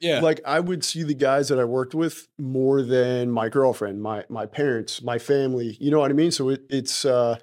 Yeah. Like I would see the guys that I worked with more than my girlfriend, my my parents, my family. You know what I mean? So it, it's uh,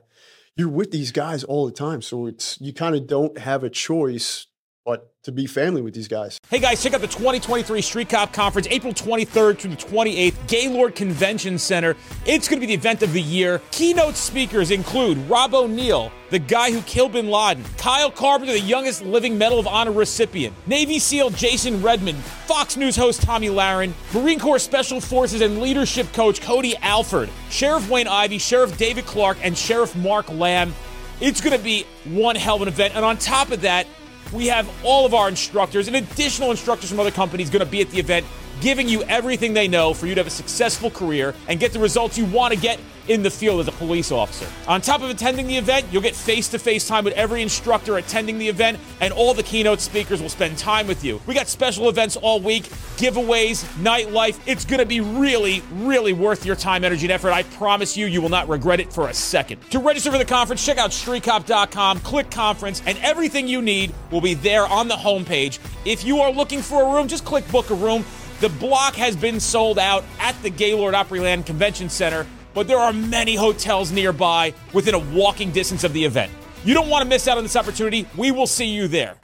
you're with these guys all the time. So it's you kind of don't have a choice but to be family with these guys. Hey guys, check out the 2023 Street Cop Conference, April 23rd through the 28th, Gaylord Convention Center. It's going to be the event of the year. Keynote speakers include Rob O'Neill, the guy who killed bin Laden, Kyle Carpenter, the youngest living Medal of Honor recipient, Navy SEAL Jason Redmond, Fox News host Tomi Lahren, Marine Corps Special Forces and Leadership Coach Cody Alford, Sheriff Wayne Ivey, Sheriff David Clarke, and Sheriff Mark Lamb. It's going to be one hell of an event. And on top of that, we have all of our instructors and additional instructors from other companies going to be at the event giving you everything they know for you to have a successful career and get the results you want to get in the field as a police officer. On top of attending the event, you'll get face to face time with every instructor attending the event, and all the keynote speakers will spend time with you. We got special events all week, giveaways, nightlife. It's going to be really, really worth your time, energy, and effort. I promise you, you will not regret it for a second. To register for the conference, check out streetcop.com, click conference, and everything you need will be there on the homepage. If you are looking for a room, just click book a room. The block has been sold out at the Gaylord Opryland Convention Center, but there are many hotels nearby within a walking distance of the event. You don't want to miss out on this opportunity. We will see you there.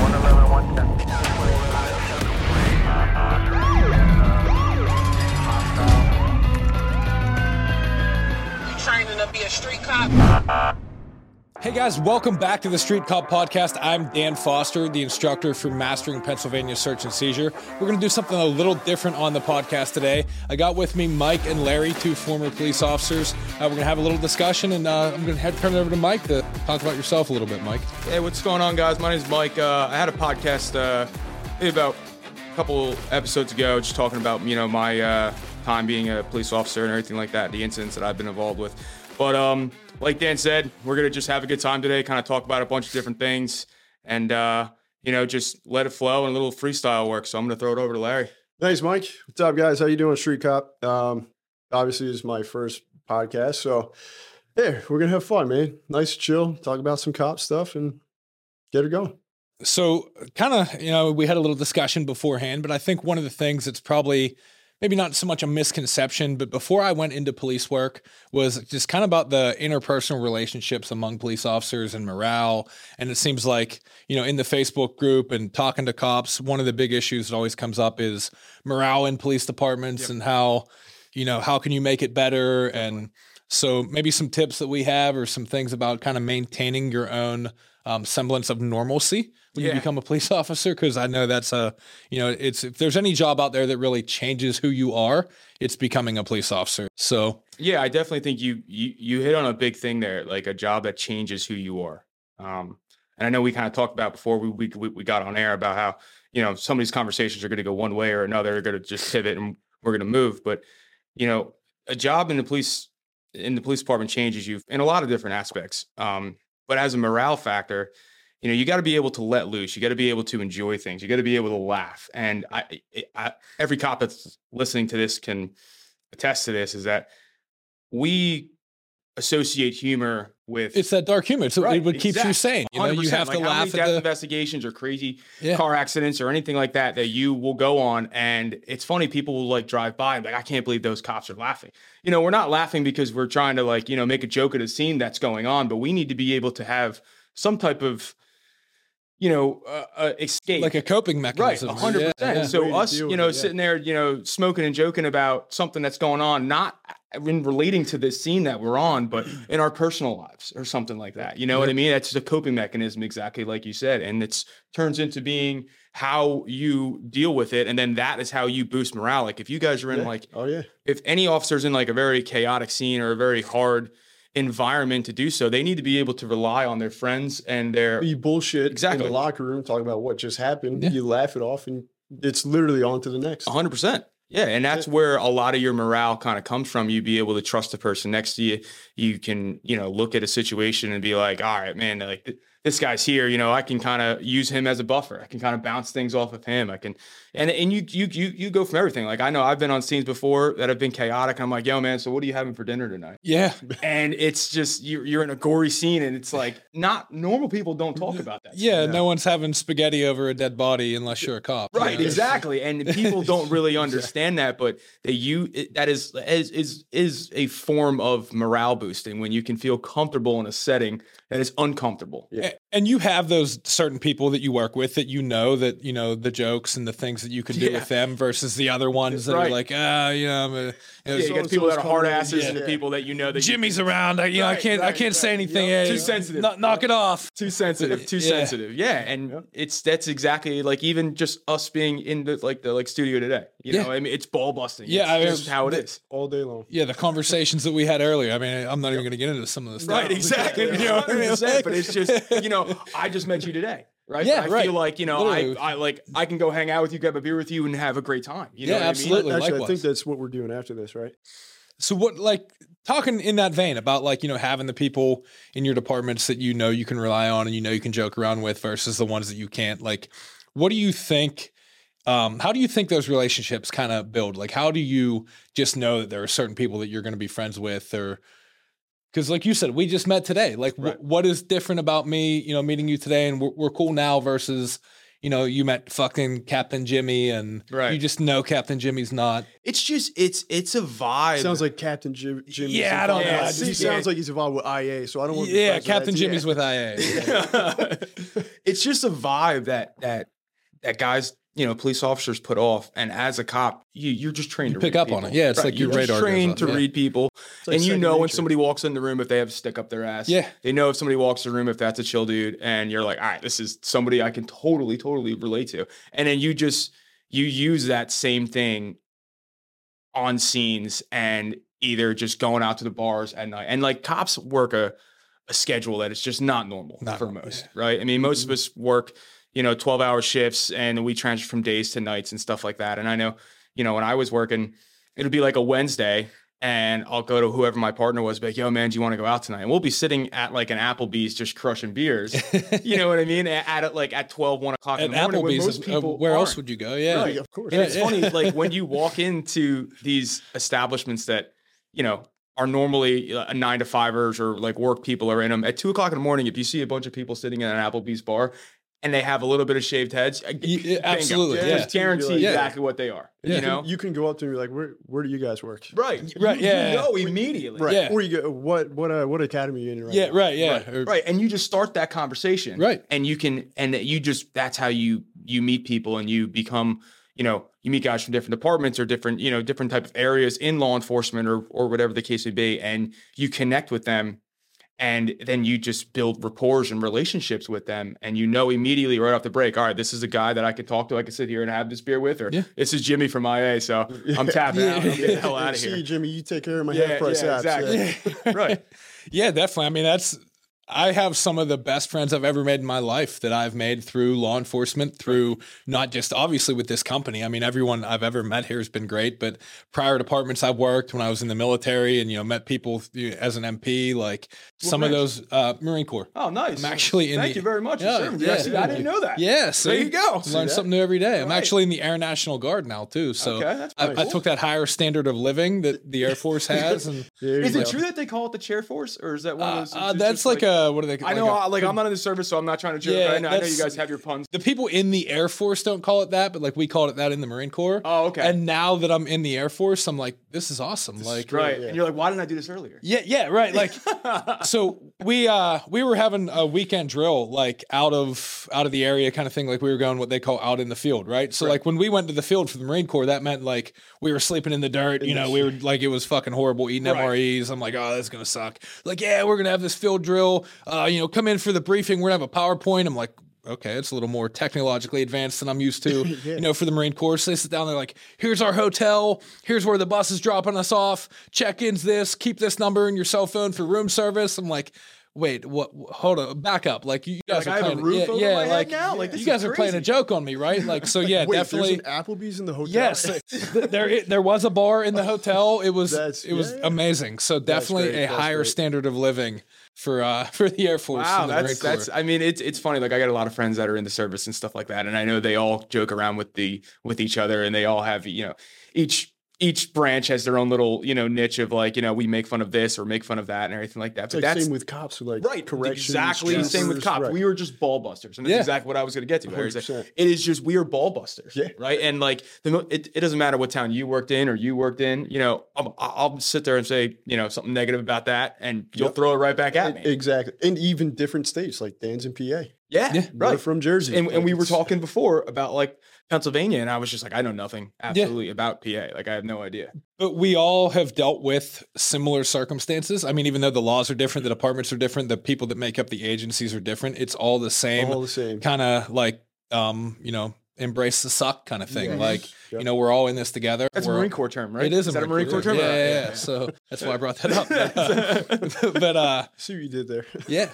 111, 110. You training to be a street cop? Hey guys, welcome back to the Street Cop Podcast. I'm Dan Foster, the instructor for Mastering Pennsylvania Search and Seizure. We're going to do something a little different on the podcast today. I got with me Mike and Larry, two former police officers. Uh, we're going to have a little discussion, and uh, I'm going to head, turn it over to Mike to talk about yourself a little bit, Mike. Hey, what's going on, guys? My name is Mike. Uh, I had a podcast uh, about a couple episodes ago, just talking about you know my uh, time being a police officer and everything like that, the incidents that I've been involved with. But um, like Dan said, we're gonna just have a good time today, kind of talk about a bunch of different things, and uh, you know just let it flow and a little freestyle work. So I'm gonna throw it over to Larry. Thanks, Mike. What's up, guys? How you doing, Street Cop? Um, obviously, this is my first podcast, so yeah, we're gonna have fun, man. Nice, chill, talk about some cop stuff, and get it going. So, kind of, you know, we had a little discussion beforehand, but I think one of the things that's probably maybe not so much a misconception, but before I went into police work was just kind of about the interpersonal relationships among police officers and morale. And it seems like, you know, in the Facebook group and talking to cops, one of the big issues that always comes up is morale in police departments and how, you know, how can you make it better? And so maybe some tips that we have or some things about kind of maintaining your own um, semblance of normalcy when you become a police officer because i know that's a you know it's if there's any job out there that really changes who you are it's becoming a police officer so Yeah, I definitely think you you you hit on a big thing there, like a job that changes who you are. Um, and I know we kind of talked about before we, we we we got on air about how you know some of these conversations are going to go one way or another, they're going to just pivot and we're going to move. But you know, a job in the police in the police department changes you in a lot of different aspects. Um, but as a morale factor, you know, you got to be able to let loose. You got to be able to enjoy things. You got to be able to laugh. And I, I, every cop that's listening to this can attest to this: is that we associate humor with it's that dark humor so Right, what keeps you exactly. sane you know you have like to how many laugh death at the investigations or crazy Yeah. car accidents or anything like that that you will go on and it's funny people will like drive by and be like i can't believe those cops are laughing you know we're not laughing because we're trying to like you know make a joke at a scene that's going on but we need to be able to have some type of you know uh, uh, escape like a coping mechanism right? hundred Yeah, percent. yeah. So us, you know, it, yeah. sitting there, you know, smoking and joking about something that's going on, not in relating to this scene that we're on, but in our personal lives or something like that. You know what I mean? That's just a coping mechanism, exactly like you said, and it's turns into being how you deal with it, and then that is how you boost morale. Like if you guys are in Yeah. like, Oh yeah, if any officer's in like a very chaotic scene or a very hard environment to do so, they need to be able to rely on their friends and their you bullshit Exactly. in the locker room, talk about what just happened. Yeah. You laugh it off, and it's literally on to the next. hundred percent. Yeah, and that's where a lot of your morale kind of comes from. You be able to trust the person next to you. You can, you know, look at a situation and be like, "All right, man, like th- this guy's here, you know, I can kind of use him as a buffer. I can kind of bounce things off of him. I can, and and you you you you go from everything. Like I know I've been on scenes before that have been chaotic. I'm like, yo, man, so what are you having for dinner tonight? Yeah. And it's just you're you're in a gory scene, and it's like not normal people don't talk about that. Yeah, no one's having spaghetti over a dead body unless you're a cop. you Right, know? exactly, and people don't really understand that, but they you it, that is is is is a form of morale boosting when you can feel comfortable in a setting that is uncomfortable. A- And you have those certain people that you work with that you know that you know the jokes and the things that you can do Yeah. with them versus the other ones that are like ah you know, I'm a, you know, Yeah, you so- got people that are hard coming in, asses and the people that you know that you- Jimmy's around. I, you know, I can't I can't say anything. Yep. Hey, Too sensitive. Knock, knock it off. too sensitive, too Yeah. sensitive. Yeah, and it's that's exactly like even just us being in the like the like studio today. You Yeah. know, I mean, it's ball busting. Yeah, it's I mean, just how it is. all day long. Yeah, the conversations that we had earlier. I mean, I'm not even going to get into some of the stuff. Right, exactly. You know what I mean? 100%, but it's just you know, I just met you today, right? Yeah, I right. feel like you know, I, I like I can go hang out with you, grab a beer with you, and have a great time. You know Yeah, I mean? absolutely. Actually, I think that's what we're doing after this, right? So what like talking in that vein about like, you know, having the people in your departments that you know you can rely on and you know you can joke around with versus the ones that you can't. Like, what do you think um how do you think those relationships kind of build? Like how do you just know that there are certain people that you're going to be friends with or because like you said, we just met today. Like wh- Right. what is different about me, you know, meeting you today and we're, we're cool now versus, you know, you met fucking Captain Jimmy and Right. you just know Captain Jimmy's not. It's just it's it's a vibe. Sounds like Captain Jim. Jimmy. Yeah, I don't know. He Yeah. sounds like he's involved with IA, so I don't want. to Yeah, friends with that Captain too. Jimmy's with IA. it's just a vibe that that that guys you know police officers put off and as a cop you you're just trained You to pick up on it. Yeah, it's like your you're radar trained to yeah. read people like and you know when somebody walks in the room if they have a stick up their ass Yeah. they know if somebody walks in the room if that's a chill dude and you're like all right this is somebody i can totally totally relate to and then you just you use that same thing on scenes and either just going out to the bars at night and like cops work a a schedule that is just not normal Not for most, right? I mean, most of mm-hmm. us work, you know, 12 hour shifts and we transfer from days to nights and stuff like that. And I know, you know, when I was working, it would be like a Wednesday and I'll go to whoever my partner was, be like, yo, man, do you want to go out tonight? And we'll be sitting at like an Applebee's just crushing beers. you know what I mean? At, at like at 12, 1 o'clock At in the morning. Applebee's, most uh, where else would you go? Yeah. Right, of course. And it's Yeah. funny, like when you walk into these establishments that, you know, are normally uh, nine to fivers or like work people are in them at two o'clock in the morning. If you see a bunch of people sitting in an Applebee's bar and they have a little bit of shaved heads, uh, Y- bingo. absolutely, Just guarantee Yeah. exactly what they are. Yeah. You know, you can go up to me and be like, "Where where do you guys work?" right, Right, You, yeah. you know immediately, Right. Yeah. Or you go, "What what uh, what academy are you in right Yeah, now?" right, yeah. right, Or- right, and you just start that conversation, Right. And you can, and you just that's how you you meet people and you become, you know, you meet guys from different departments or different, you know, different type of areas in law enforcement or or whatever the case may be, and you connect with them, and then you just build rapport and relationships with them, and you know immediately right off the break, all right, this is a guy that I can talk to, I can sit here and have this beer with, or Yeah. this is Jimmy from IA, so I'm tapping out, I'm getting the hell out of See here. you, Jimmy. You take care of my Yeah, half price yeah, apps. Yeah. exactly. right. Yeah, definitely. I mean, that's I have some of the best friends I've ever made in my life that I've made through law enforcement, through not just obviously with this company. I mean, everyone I've ever met here has been great, but prior departments I've worked when I was in the military and you know met people as an MP, like some of those uh, Marine Corps. Oh, nice. I'm actually in Thank the- you very much. for Yeah, yeah, Actually, I didn't know that. Yeah, see, There you go. Learn something new every day. I'm actually in the Air National Guard now too, so Okay, that's I, pretty I took that higher standard of living that the Air Force has, and Is it go. true that they call it the chair force, or is that one of uh, those? uh, it's that's just like, a what do they? I know, a- uh, like I'm not in the service, so I'm not trying to joke. Yeah, I know, I know you guys have your puns. the people in the Air Force don't call it that, but like we called it that in the Marine Corps. Oh, okay. And now that I'm in the Air Force, I'm like, this is awesome. like, right, and you're like, why didn't I do this earlier? yeah, yeah, right. Like, so we uh we were having a weekend drill like out of out of the area kind of thing. Like we were going what they call out in the field, right? So like when we went to the field for the Marine Corps, that meant like we were sleeping in the dirt. You know, we were like it was fucking horrible eating Right. MREs. I'm like, oh, that's gonna suck. Like, yeah, we're gonna have this field drill. Uh, you know, come in for the briefing. We're gonna have a PowerPoint. I'm like. Okay, it's a little more technologically advanced than I'm used to. You know, for the Marine Corps, so they sit down. They're like, "Here's our hotel. Here's where the bus is dropping us off. Check-ins this. Keep this number in your cell phone for room service." I'm like, wait, what? Hold on, back up. Like you guys Like, are have a playing, roof yeah, yeah, like now? Like, you guys are playing a joke on me, right? Like, so yeah, Wait, definitely. Applebee's in the hotel. Yes, th- there there was a bar in the hotel. It was That's- it was yeah, yeah. amazing. So definitely a that's higher great. standard of living for uh for the Air Force. Wow, that's that's. I mean, it's it's funny. Like I got a lot of friends that are in the service and stuff like that, and I know they all joke around with the with each other, and they all have you know each each branch has their own little you know niche of like you know we make fun of this or make fun of that and everything like that. It's But like that's same with cops who like right, corrections. exactly the same with cops. right. We were just ball busters, and that's Yeah. exactly what I was going to get to. Larry, is that 100%. It is just we are ball busters, Yeah. right? And like the, it, it doesn't matter what town you worked in or you worked in. You know, I'll, I'll sit there and say you know something negative about that, and you'll Yep. throw it right back at me. Exactly. And even different states like Dan's in PA. yeah, Yeah. We're right. from Jersey. and, and we were talking before about like Pennsylvania, and I was just like, I know nothing absolutely about PA. Like, I have no idea. But we all have dealt with similar circumstances. I mean, even though the laws are different, the departments are different, the people that make up the agencies are different. It's all the same all the same. kind of like um, you know, embrace the suck kind of thing. Like, Yep. you know, we're all in this together. That's a We're- Marine Corps term, right? It is, that a Marine Corps term? Yeah, yeah, yeah. So that's why I brought that up. But, uh, but uh, See what you did there. yeah,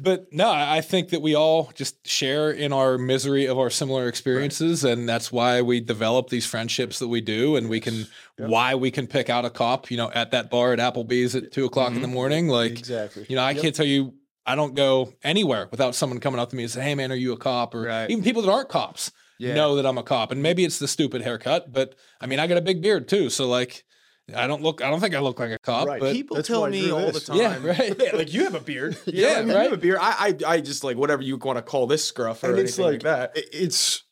but no, I think that we all just share in our misery of our similar experiences, and that's why we develop these friendships that we do, and we can why we can pick out a cop, you know, at that bar at Applebee's at two o'clock in the morning. Like, exactly. you know, I can't tell you. I don't go anywhere without someone coming up to me and say, "Hey, man, are you a cop?" Or Right. even people that aren't cops Yeah. know that I'm a cop. And maybe it's the stupid haircut, but I mean, I got a big beard too, so like, I don't look. I don't think I look like a cop. Right. But People tell me all the time. Yeah, right. Yeah, like you have a beard. Yeah, know, I mean, You have a beard. I, I, I just like whatever you want to call this scruff or and it's anything like, like, that. it's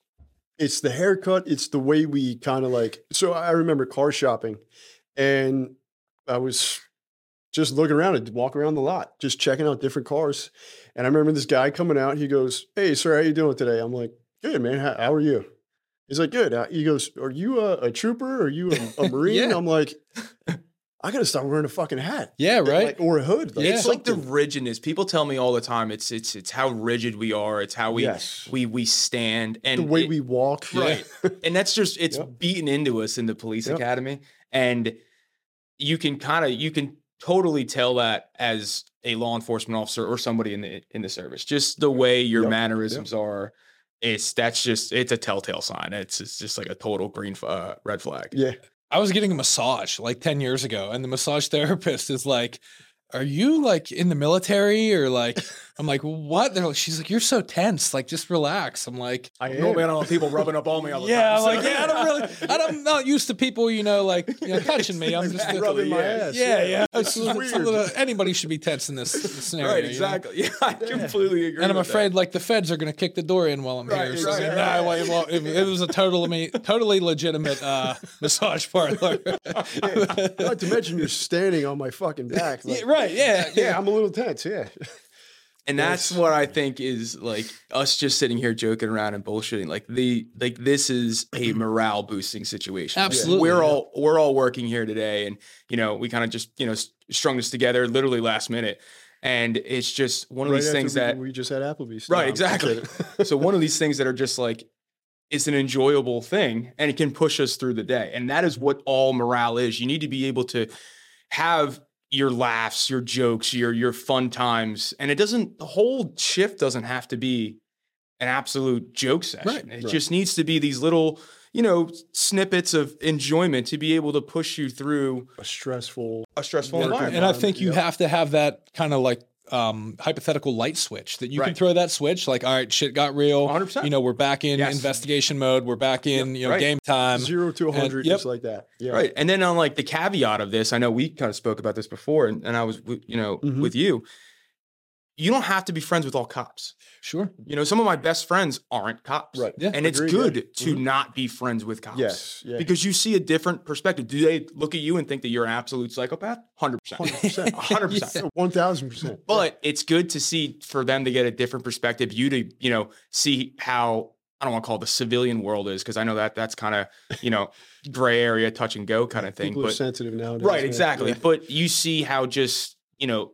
it's the haircut it's the way we kind of like so i remember car shopping and i was just looking around and walk around the lot just checking out different cars and i remember this guy coming out he goes hey sir how you doing today i'm like good man how, how are you he's like good Uh, he goes are you a, a trooper are you a, a marine Yeah. i'm like i gotta start wearing a fucking hat yeah, right. like, or a hood like Yeah. It's like the rigidness. People tell me all the time. It's it's it's how rigid we are. It's how we Yes. we we stand and the way it- we walk right and that's just it's Yep. beaten into us in the police Yep. academy and you can kind of you can totally tell that as a law enforcement officer or somebody in the in the service just the way your Yep. mannerisms are it's that's just it's a telltale sign it's it's just like a total green uh, red flag yeah I was getting a massage like 10 years ago, and the massage therapist is like, Are you like in the military? Or like, I'm like, What? They're like, She's like, You're so tense. Like, just relax. I'm like, i am i don't want people rubbing up on me all the Yeah, time I'm like, Yeah, I don't really, I don't, I'm not used to people, you know, like, you know, touching me. I'm just, rubbing my yeah. ass yeah, yeah. This It's, it's weird. little- anybody should be tense in this, this scenario. right you know? exactly yeah i completely agree And I'm with that. afraid like the feds are going to kick the door in while I'm Right, here. So right, said, right. "Nah, well, it, it was a totally, totally legitimate uh, massage parlor. Not to mention you're standing on my fucking back. like- Yeah, right? Yeah, yeah, I'm a little tense. Yeah. And that's what I think is like us just sitting here joking around and bullshitting. Like the like this is a morale boosting situation. Absolutely, we're all we're all working here today, and you know we kind of just you know strung this together literally last minute, and it's just one of Right these things we, that we just had Applebee's. right No, exactly. so one of these things that are just like it's an enjoyable thing, and it can push us through the day, and that is what all morale is. You need to be able to have your laughs, your jokes, your your fun times, and it doesn't. The whole shift doesn't have to be an absolute joke session. Right, it right. just needs to be these little, you know, snippets of enjoyment to be able to push you through a stressful. a stressful Working environment. and I think you yeah. have to have that kind of like um, hypothetical light switch that you can throw that switch. Like, all right, shit got real. 100%. You know, we're back in Yes. investigation mode. We're back in you know right. game time. Zero to and- 100, yep. just like that. Yeah. Right. And then on like the caveat of this, I know we kind of spoke about this before, and, and I was, you know, Mhm. with you. You don't have to be friends with all cops. Sure. You know, some of my best friends aren't cops. Right. Yeah. And it's Agreed, yeah. good to mm-hmm. not be friends with cops. Yes. Yeah. Because you see a different perspective. Do they look at you and think that you're an absolute psychopath? 100%. 100%. 100%. 1000%. But it's good to see for them to get a different perspective, you to, you know, see how I don't want to call it the civilian world is because I know that that's kind of, you know, gray area, touch and go kind of thing. People are But sensitive nowadays. right, exactly. Yeah. But you see how just, you know,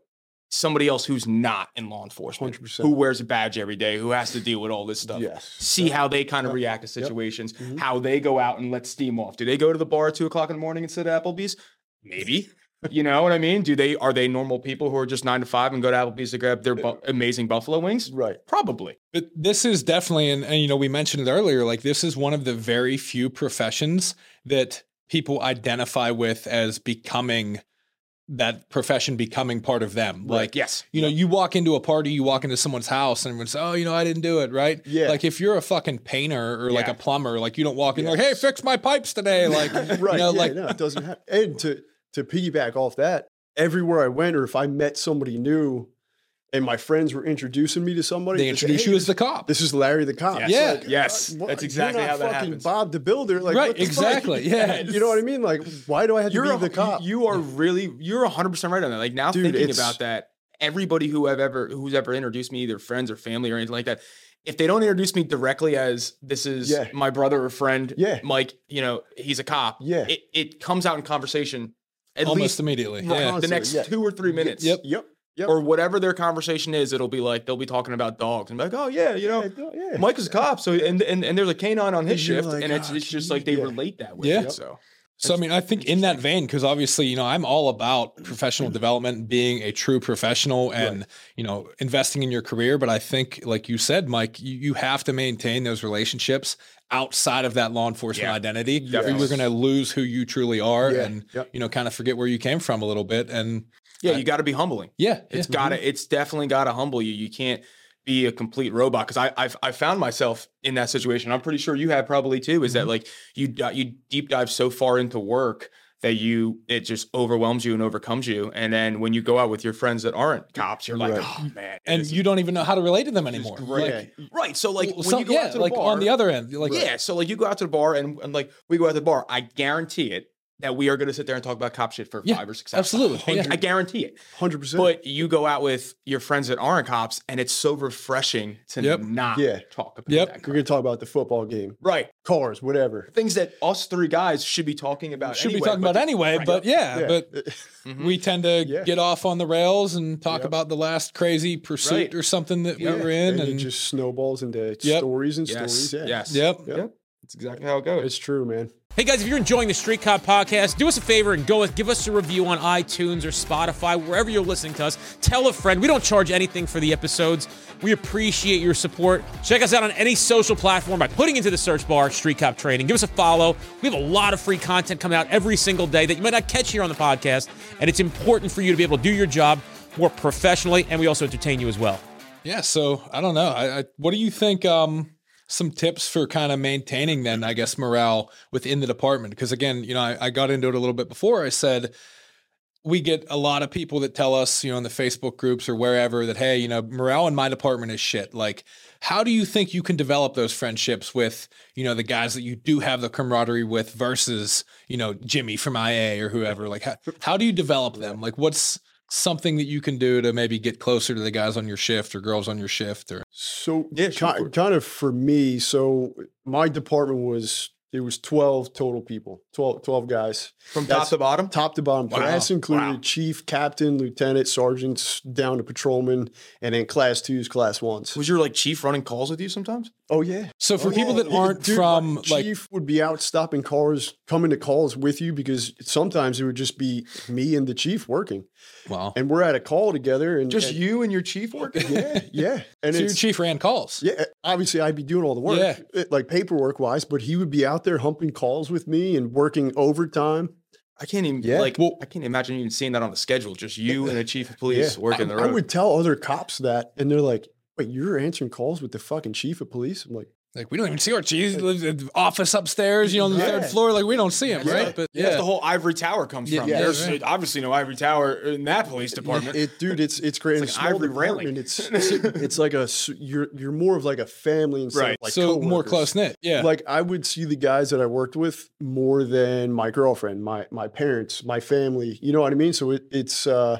somebody else who's not in law enforcement, 100%. who wears a badge every day, who has to deal with all this stuff. Yes. See how they kind of Yep. react to Yep. situations, Mhm. how they go out and let steam off. Do they go to the bar at two o'clock in the morning instead of Applebee's? Maybe. You know what I mean? Do they are they normal people who are just nine to five and go to Applebee's to grab their bu- amazing buffalo wings? Right. Probably. But this is definitely, and, and you know, we mentioned it earlier, like this is one of the very few professions that people identify with as becoming that profession becoming part of them. Like, yes. you know, you walk into a party, you walk into someone's house, and everyone's, oh, you know, I didn't do it, right? Yeah. Like if you're a fucking painter or like a plumber, like you don't walk in like, hey, fix my pipes today. Like, right. you know, yeah, like no, it doesn't happen. And to to piggyback off that, everywhere I went, or if I met somebody new, and my friends were introducing me to somebody, they say, introduce "Hey, you as the cop. This is Larry the cop. Yes. Yeah. Like, Yes. uh, what- That's you're exactly not how that fucking happens. Bob the Builder. Like, Right, what the fuck? exactly, yeah. you know what I mean? Like, why do I have to You're be a, the cop? You are really you're hundred percent right on that. Like now Dude, thinking it's- about that, everybody who have ever who's ever introduced me, either friends or family or anything like that, if they don't introduce me directly as this is Yeah. my brother or friend, Yeah. Mike, you know, he's a cop. Yeah. It it comes out in conversation at Almost least immediately. Right. Yeah. the next yeah. two or three minutes. Yep. Yep. Yep. Or whatever their conversation is, it'll be like they'll be talking about dogs and be like, oh yeah, you know, yeah. Mike is a cop, so and and, and there's a canine on his And shift, like, and it's "Ah, it's just like they Yeah. relate that way. Yeah. it. So So I mean, I think in that vein, because obviously, you know, I'm all about professional development, being a true professional, and you know, investing in your career. But I think, like you said, Mike, you, you have to maintain those relationships outside of that law enforcement Yeah, identity, or you're going to lose who you truly are, Yeah, and yep. you know, kind of forget where you came from a little bit. And yeah, you got to be humbling. yeah, It's yeah. gotta, it's definitely gotta humble you. You can't be a complete robot because I I've I found myself in that situation. I'm pretty sure you have probably too. Is that mm-hmm. like you you deep dive so far into work that you it just overwhelms you and overcomes you, and then when you go out with your friends that aren't cops, you're like, Right. oh man, and you don't even know how to relate to them anymore. great. Like, right. So like well, when you go yeah, out to the like bar, on the other end, like yeah. So like you go out to the bar and, and like we go out to the bar, I guarantee it that we are going to sit there and talk about cop shit for Yeah, five or six hours. absolutely, yeah. I guarantee it. Hundred percent. But you go out with your friends that aren't cops, and it's so refreshing to Yep. not Yeah. talk about Yep. that. We're gonna talk about the football game, Right. cars, whatever. Things that us three guys should be talking about. should be talking but- about anyway. Right. But yeah, Yeah. but Mhm. we tend to Yeah. get off on the rails and talk Yep. about the last crazy pursuit Right. or something that Yeah, we were in, and, and, it just snowballs into Yep. stories and yes. stories. Yeah. Yes. yep, Yep. That's exactly how it goes. It's true, man. Hey guys, if you're enjoying the Street Cop podcast, do us a favor and go with, give us a review on iTunes or Spotify, wherever you're listening to us. Tell a friend. We don't charge anything for the episodes. We appreciate your support. Check us out on any social platform by putting into the search bar Street Cop Training. Give us a follow. We have a lot of free content coming out every single day that you might not catch here on the podcast, and it's important for you to be able to do your job more professionally, and we also entertain you as well. yeah. So I don't know. I, I what do you think? Um, some tips for kind of maintaining then, I guess, morale within the department. Because again, you know, I, I got into it a little bit before. I said we get a lot of people that tell us, you know, in the Facebook groups or wherever that, hey, you know, morale in my department is shit. Like, how do you think you can develop those friendships with, you know, the guys that you do have the camaraderie with versus, you know, Jimmy from IA or whoever? Like, how, how do you develop them? Like, what's something that you can do to maybe get closer to the guys on your shift or girls on your shift or So Yeah, shoot for kind of for me, so my department was it was 12 total people, 12, 12 guys, From top That's- to bottom. top to bottom. Wow. Class included Wow. chief, captain, lieutenant, sergeants, down to patrolman, and then class twos, class ones. Was your like chief running calls with you sometimes? Oh yeah. so for Oh, people yeah. that aren't dude, from my like chief would be out stopping cars, coming to calls with you because sometimes it would just be me and the chief working, wow and we're at a call together, and Just and- you and your chief working? Yeah, yeah, and so your chief ran calls Yeah, obviously I'd be doing all the work, Yeah. Eh, like paperwork wise, but he would be out there humping calls with me and working overtime. I can't even Yeah. like. Well- I can't imagine even seeing that on the schedule. Just you and the chief of police working I, the I would tell other cops that, and they're like, "Wait, you're answering calls with the fucking chief of police?" I'm like, Like we don't even see our chief lives in the office upstairs, you know, on the third floor. Like we don't see him, Yeah. right? But That's the whole ivory tower comes Yeah, from. yeah, There's right. obviously no ivory tower in that police department. "It, dude, it's it's great. It's in a like small ivory railing. It's it's like a s- you're you're more of like a family instead Right. of like so more close knit. Yeah, Like I would see the guys that I worked with more than my girlfriend, my my parents, my family. You know what I mean? So it, it's uh,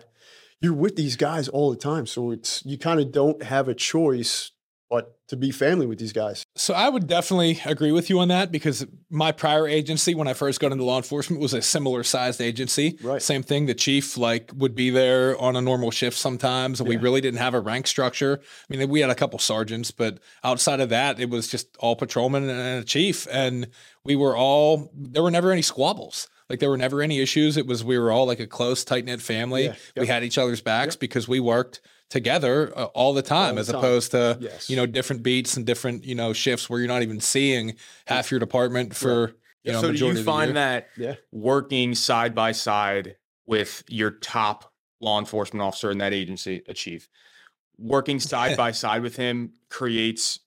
you're with these guys all the time. So it's you kind of don't have a choice but to be family with these guys. So I would definitely agree with you on that because my prior agency, when I first got into law enforcement, was a similar sized agency. Right. Same thing. The chief like would be there on a normal shift sometimes, and we really didn't have a rank structure. I mean, we had a couple sergeants, but outside of that, it was just all patrolmen and a chief, and we were all there were never any squabbles. Like there were never any issues. It was we were all like a close, tight knit family. Yeah, We had each other's backs because we worked together uh, all the time, the as time. opposed to Yes. you know different beats and different you know shifts where you're not even seeing half your department for you know so do you of the find year. that Yeah. working side by side with your top law enforcement officer in that agency, a chief, working side by side with him creates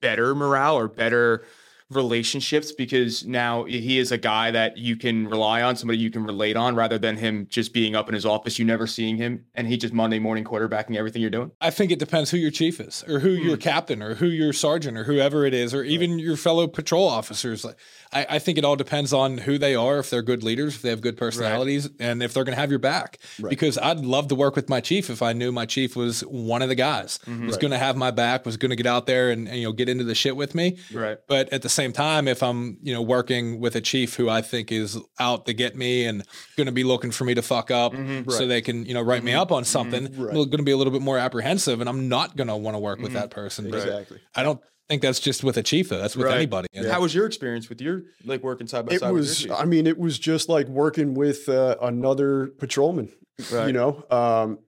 better morale or better relationships because now he is a guy that you can rely on, somebody you can relate on, rather than him just being up in his office, you never seeing him, and he just Monday morning quarterbacking everything you're doing. I think it depends who your chief is, or who your hmm. captain, or who your sergeant, or whoever it is, or even your fellow patrol officers. Like, I, I think it all depends on who they are, if they're good leaders, if they have good personalities, and if they're going to have your back. Because I'd love to work with my chief if I knew my chief was one of the guys, mm-hmm. was going to have my back, was going to get out there and, and you know get into the shit with me. Right. But at the same time, if I'm, you know, working with a chief who I think is out to get me and going to be looking for me to fuck up so they can, you know, write me up on something, I'm going to be a little bit more apprehensive and I'm not going to want to work with that person. Exactly. I don't think that's just with a chief though. That's with Right. anybody. And How was your experience with your like working side by It side? was, with your chief? I mean, it was just like working with uh, another patrolman, Right. you know? Um,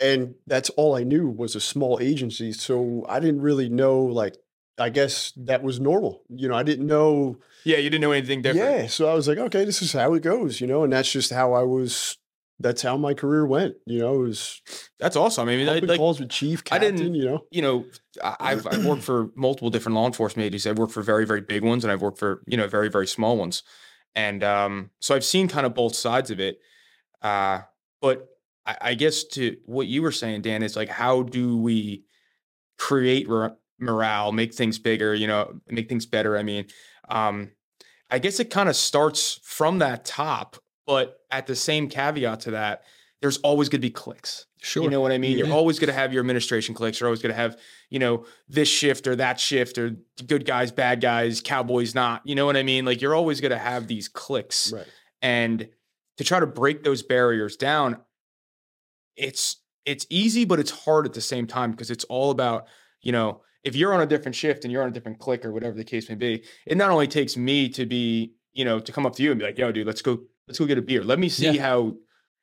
and that's all I knew was a small agency. So I didn't really know, like, I guess that was normal. You know, I didn't know. yeah, you didn't know anything different. Yeah. So I was like, okay, this is how it goes, you know? And that's just how I was, that's how my career went. You know, it was That's awesome. I mean, I, like calls with chief, I captain, didn't- you know? you know, I- I've, I've worked for multiple different law enforcement agencies. I've worked for very, very big ones and I've worked for, you know, very, very small ones. And um, so I've seen kind of both sides of it. Uh, but I, I guess to what you were saying, Dan, is like, how do we create ra- morale, make things bigger, you know, make things better? I mean, um, I guess it kind of starts from that top, but at the same caveat to that, there's always going to be clicks. sure. You know what I mean? You're always going to have your administration clicks. You're always going to have, you know, this shift or that shift or good guys, bad guys, cowboys not. You know what I mean? Like you're always going to have these clicks. Right. And to try to break those barriers down, it's it's easy, but it's hard at the same time because it's all about, you know, if you're on a different shift and you're on a different click or whatever the case may be, it not only takes me to be, you know, to come up to you and be like, yo, dude, let's go, let's go get a beer. Let me see Yeah. how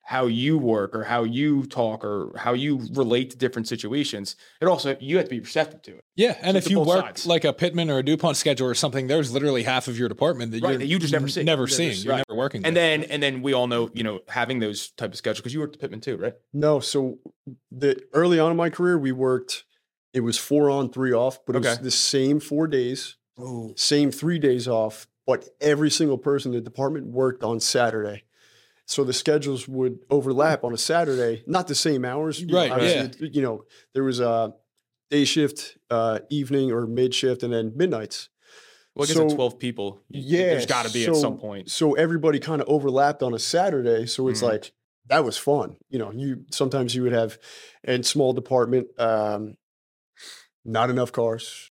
how you work or how you talk or how you relate to different situations. It also you have to be receptive to it. Yeah, and So if you work sides. like a Pitman or a Dupont schedule or something, there's literally half of your department that Right, you're that you just never see. never Never seeing. see. You're Right. never working. And with. then and then we all know, you know, having those type of schedules because you worked at Pitman too, right? No, so the early on in my career, we worked. It was four on, three off, but it was the same four days, same three days off. But every single person in the department worked on Saturday, so the schedules would overlap on a Saturday. Not the same hours, you know, Right, obviously, You know, there was a day shift, uh, evening or mid shift, and then midnights. Well, I guess at So- 12 people, Yeah, there's got to be at some point. So everybody kind of overlapped on a Saturday. So it's Mhm. like that was fun. You know, you sometimes you would have in small department, um, not enough cars.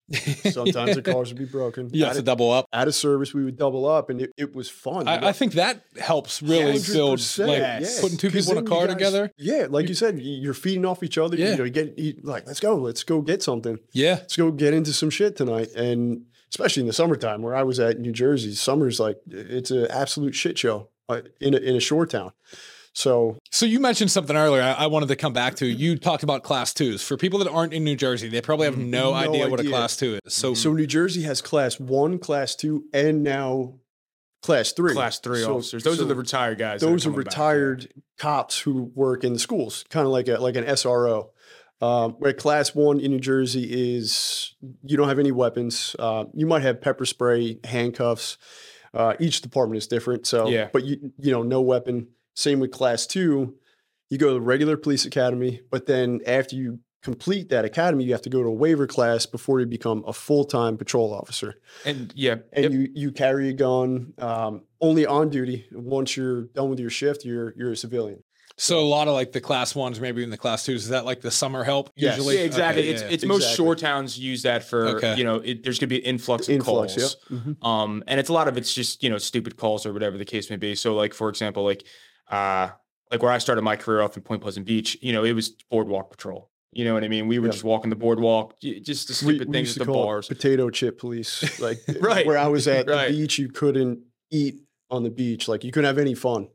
Sometimes the cars would be broken. Yeah, to double up. out of service, we would double up, and it, it was fun. I, I think that helps really build 100%, like yes. putting two people in a car guys- together. Yeah, like you said, you're feeding off each other. Yeah. You know, you get you, like, let's go, let's go get something. Yeah, Let's go get into some shit tonight. And especially in the summertime where I was at New Jersey, summer's like it's an absolute shit show uh, in a, in a shore town. So So you mentioned something earlier. I, I wanted to come back to. You talked about class twos. For people that aren't in New Jersey, they probably have no, No idea, what a class two is. So, So New Jersey has class one, class two, and now class three. Class three So- officers. Those so are the retired guys. Those are coming back, retired cops who work in the schools, kind of like a like an SRO. Um, where class one in New Jersey is you don't have any weapons. Uh, you might have pepper spray, handcuffs. Uh, each department is different. So, Yeah. but you you know no weapon. Same with class two. You go to the regular police academy, but then after you complete that academy, you have to go to a waiver class before you become a full time patrol officer. And yeah, And yep. you you carry a gun um, only on duty. Once you're done with your shift, you're you're a civilian. so a lot of like the class ones, maybe in the class twos, is that like the summer help Yes. usually? yeah, exactly. Okay, it's yeah. it's most Exactly. shore towns use that for Okay. you know it, there's gonna be an influx of Influx, calls. yep. Mhm. Um, and it's a lot of it's just you know stupid calls or whatever the case may be. So like for example, like uh, like where I started my career off in Point Pleasant Beach, you know, it was boardwalk patrol. You know what I mean? We were Yep. just walking the boardwalk, just the stupid we things used at the bars. potato chip police. Like Right. where I was at Right. the beach, you couldn't eat on the beach. Like you couldn't have any fun.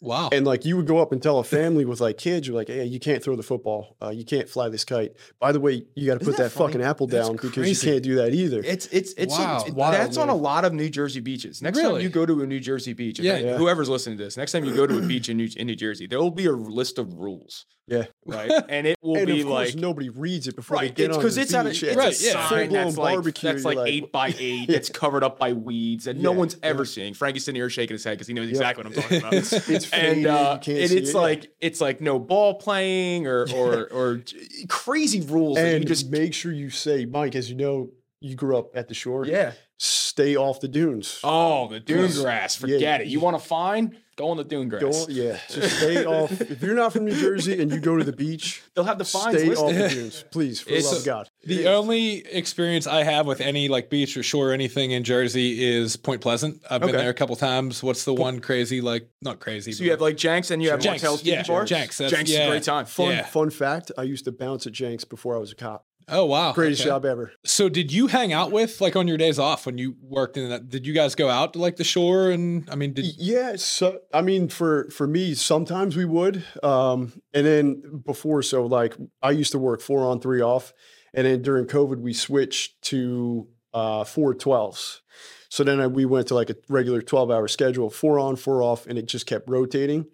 Wow. And like you would go up and tell a family with like kids, you're like, hey, you can't throw the football. Uh, you can't fly this kite. By the way, you got to put that that, fucking funny? apple That's down because crazy. you can't do that either. It's it's it's Wow. it- Wild, that's on a lot of New Jersey beaches. Next time you go to a New Jersey beach, if Yeah. Yeah. whoever's listening to this, next time you go to a beach in New, in New Jersey, there will be a list of rules, yeah. right? And it will and be of like nobody reads it before right, they get it's on because the it's at a, beach. it's Right, a yeah. sign that's like barbecue, that's like like- eight by eight. It's covered up by weeds, and no one's ever yeah. seeing. Frankie's sitting here shaking his head because he knows exactly what I'm talking about. It's and uh, you can't and it's it, like it's like no ball playing or or or crazy rules and just make sure you say, Mike, as you know, you grew up at the shore. yeah. Stay off the dunes. Oh, the dune grass. Yeah, Forget it. You- want to find? Go on the dune grass. On, yeah, just stay off. If you're not from New Jersey and you go to the beach, They'll have the fines stay off the dunes, please, for the It's- love of God. The only experience I have with any like beach or shore or anything in Jersey is Point Pleasant. I've been Okay. there a couple times. What's the one crazy like not crazy? So you have like Jenks and you have Jenks, Martell's yeah, Tiki. Jenks, that's- Jenks is yeah. a great time. Fun Yeah. fun fact: I used to bounce at Jenks before I was a cop. Oh wow, Greatest okay. job ever. So did you hang out with like on your days off when you worked in that? Did you guys go out to like the shore and I mean, did Yeah, so I mean, for for me, sometimes we would, um, and then before, so like I used to work four on, three off, and then during COVID, we switched to uh, four twelves. So then I, we went to like a regular twelve hour schedule, four on, four off, and it just kept rotating.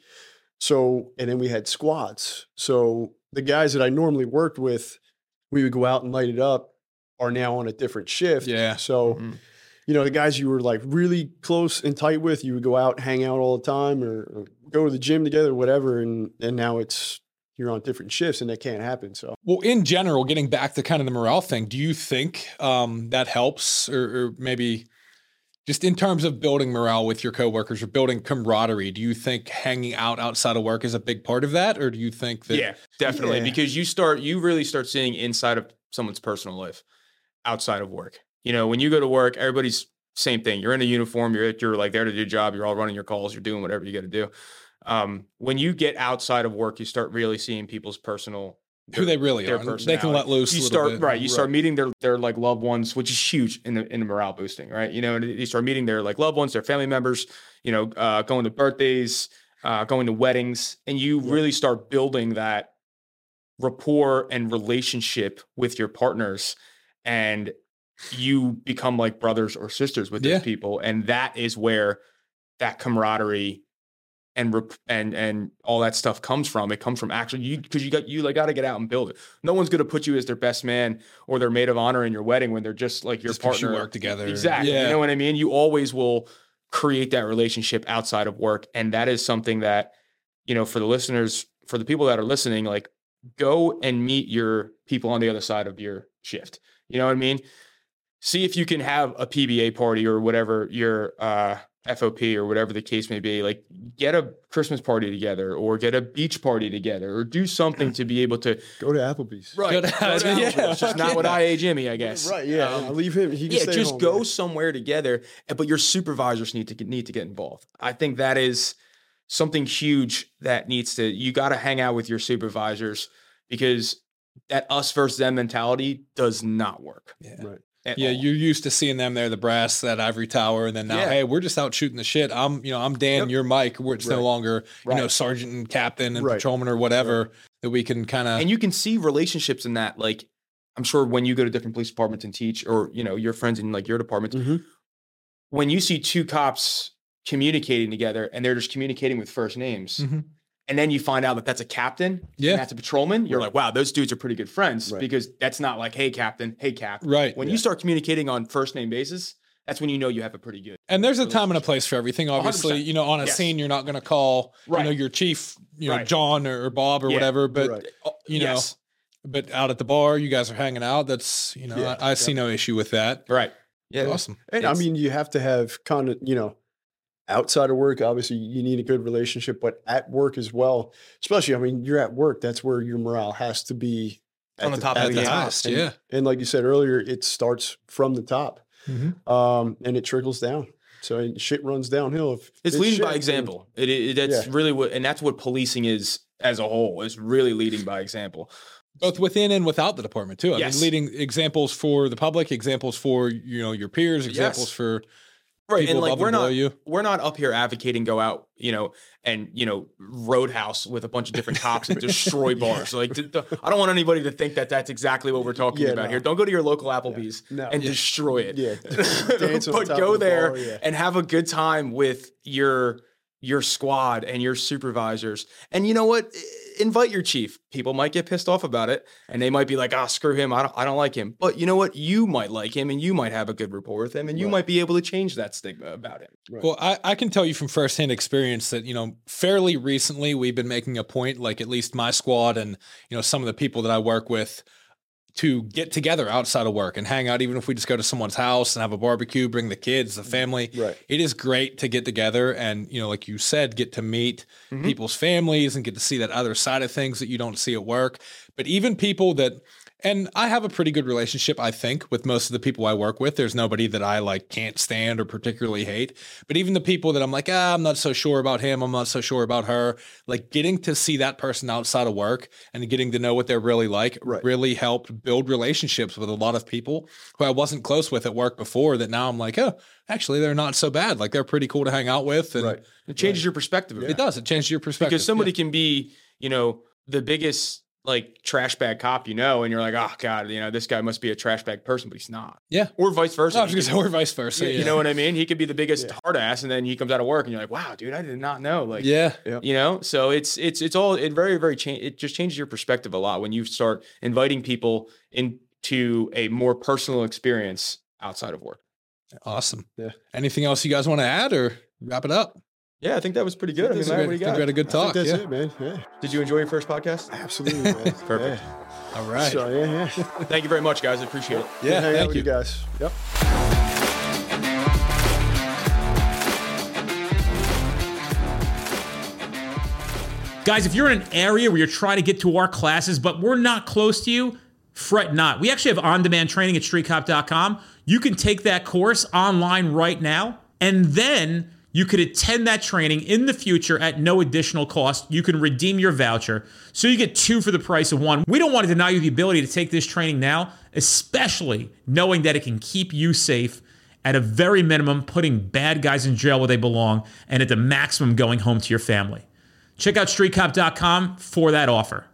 So and then we had squads. So the guys that I normally worked with, we would go out and light it up, are now on a different shift. Yeah. So Mhm. you know, the guys you were like really close and tight with, you would go out, hang out all the time, or, or go to the gym together, whatever. And and now it's you're on different shifts, and that can't happen. So Well, in general, getting back to kind of the morale thing, do you think um, that helps, or, or maybe just in terms of building morale with your coworkers or building camaraderie? Do you think hanging out outside of work is a big part of that, or do you think that? Yeah, definitely. Yeah. Because you start, you really start seeing inside of someone's personal life outside of work. You know, when you go to work, everybody's same thing. You're in a uniform. You're you're like there to do your job. You're all running your calls. You're doing whatever you got to do. Um, when you get outside of work, you start really seeing people's personal who they really their are. They can let loose. You a start bit. right. You start meeting their their like loved ones, which is huge in the in the morale boosting, right? You know, and you start meeting their like loved ones, their family members. You know, uh, going to birthdays, uh, going to weddings, and you really start building that rapport and relationship with your partners, and you become like brothers or sisters with Yeah. those people, and that is where that camaraderie and rep- and and all that stuff comes from. It comes from actually you because you got you like got to get out and build it. No one's going to put you as their best man or their maid of honor in your wedding when they're just like your Just 'cause you partner. work together. Exactly. Yeah. You know what I mean? You always will create that relationship outside of work, and that is something that you know for the listeners, for the people that are listening, like go and meet your people on the other side of your shift. You know what I mean? See if you can have a PBA party or whatever your uh, FOP or whatever the case may be. Like get a Christmas party together or get a beach party together or do something to be able to. go to Applebee's. Right. Go to- go to yeah, Applebee's, just not with yeah. IA Jimmy, I guess. Right? Yeah. Um, leave him. He can yeah, stay just home, go yeah. somewhere together, but your supervisors need to get, need to get involved. I think that is something huge that needs to. You got to hang out with your supervisors because that us versus them mentality does not work. Yeah. Right. Yeah, all. you're used to seeing them there, the brass, that ivory tower, and then now, Yeah. hey, we're just out shooting the shit. I'm, you know, I'm Dan, Yep. you're Mike. We're, it's no Right. longer, you know, sergeant and captain and Right. patrolman or whatever that we can kind of. and you can see relationships in that. Like, I'm sure when you go to different police departments and teach, or you know, your friends in like your departments, Mhm. when you see two cops communicating together and they're just communicating with first names. Mhm. And then you find out that that's a captain, Yeah. that's a patrolman. You're Right. like, wow, those dudes are pretty good friends Right. because that's not like, hey, captain, hey, cap. Right. When Yeah. you start communicating on first name basis, that's when you know you have a pretty good. And there's a time and a place for everything. Obviously, 100%. you know, on a Yes. scene, you're not going to call, you know, your chief, you know, Right. John or, or Bob or Yeah. whatever. But Right. Oh, you know, yes. but out at the bar, you guys are hanging out. That's you know, Yeah. I, I see no issue with that. right. Yeah. Awesome. And I mean, you have to have kind of, you know, outside of work, obviously you need a good relationship, but at work as well, especially, I mean, you're at work, that's where your morale has to be On the top of the the game. top. And- yeah. And like you said earlier, it starts from the top Mhm. um, and it trickles down. So and shit runs downhill. If It's it's leading shit, by then- example. It, it that's Yeah. really what, and that's what policing is as a whole. Is really leading by example. Both within and without the department too. I Yes. mean, leading examples for the public, examples for you know your peers, examples Yes. for Right, and like we're not you. we're not up here advocating go out, you know, and you know, roadhouse with a bunch of different cops and destroy bars. Like, I don't want anybody to think that that's exactly what we're talking Yeah, about no. here. Don't go to your local Applebee's No. and Yeah. destroy it. Yeah, but go the there yeah. and have a good time with your your squad and your supervisors. And you know what? I- Invite your chief. People might get pissed off about it, and they might be like, "Ah, screw him. I don't, I don't like him." But you know what? You might like him, and you might have a good rapport with him, and you Right. might be able to change that stigma about him. Well, I, I can tell you from firsthand experience that, you know, fairly recently we've been making a point, like at least my squad and, you know, some of the people that I work with to get together outside of work and hang out, even if we just go to someone's house and have a barbecue, bring the kids, the family. Right. It is great to get together and, you know, like you said, get to meet mm-hmm. people's families and get to see that other side of things that you don't see at work. But even people that, and I have a pretty good relationship, I think, with most of the people I work with. There's nobody that I like can't stand or particularly hate. But even the people that I'm like, ah, I'm not so sure about him, I'm not so sure about her, like getting to see that person outside of work and getting to know what they're really like Right. really helped build relationships with a lot of people who I wasn't close with at work before that now I'm like, oh, actually they're not so bad. Like they're pretty cool to hang out with. And Right. It changes your perspective. of it it. does. It changes your perspective. because somebody can be, you know, the biggest like trash bag cop you know, and you're like, oh god, you know, this guy must be a trash bag person, but he's not. Yeah. Or vice versa. No, I was gonna could- say, or vice versa. you, Yeah. you know what I mean? He could be the biggest hard ass, and then he comes out of work, and you're like, wow, dude, I did not know. Like, yeah. you know, so it's it's it's all it very very change. It just changes your perspective a lot when you start inviting people into a more personal experience outside of work. Awesome. Yeah. Anything else you guys want to add or wrap it up? Yeah, I think that was pretty good. I mean, This Larry, good. what do you I think we had a good I talk. think that's yeah. it, man. Yeah, Did you enjoy your first podcast? absolutely, man. Perfect. All Yeah. right. So yeah, yeah. Thank you very much, guys. I appreciate it. yeah. Thank you. you guys. Yep. Guys, if you're in an area where you're trying to get to our classes, but we're not close to you, fret not. We actually have on demand training at streetcop.com. You can take that course online right now, and then you could attend that training in the future at no additional cost. You can redeem your voucher. So you get two for the price of one. We don't want to deny you the ability to take this training now, especially knowing that it can keep you safe at a very minimum, putting bad guys in jail where they belong, and at the maximum, going home to your family. Check out streetcop.com for that offer.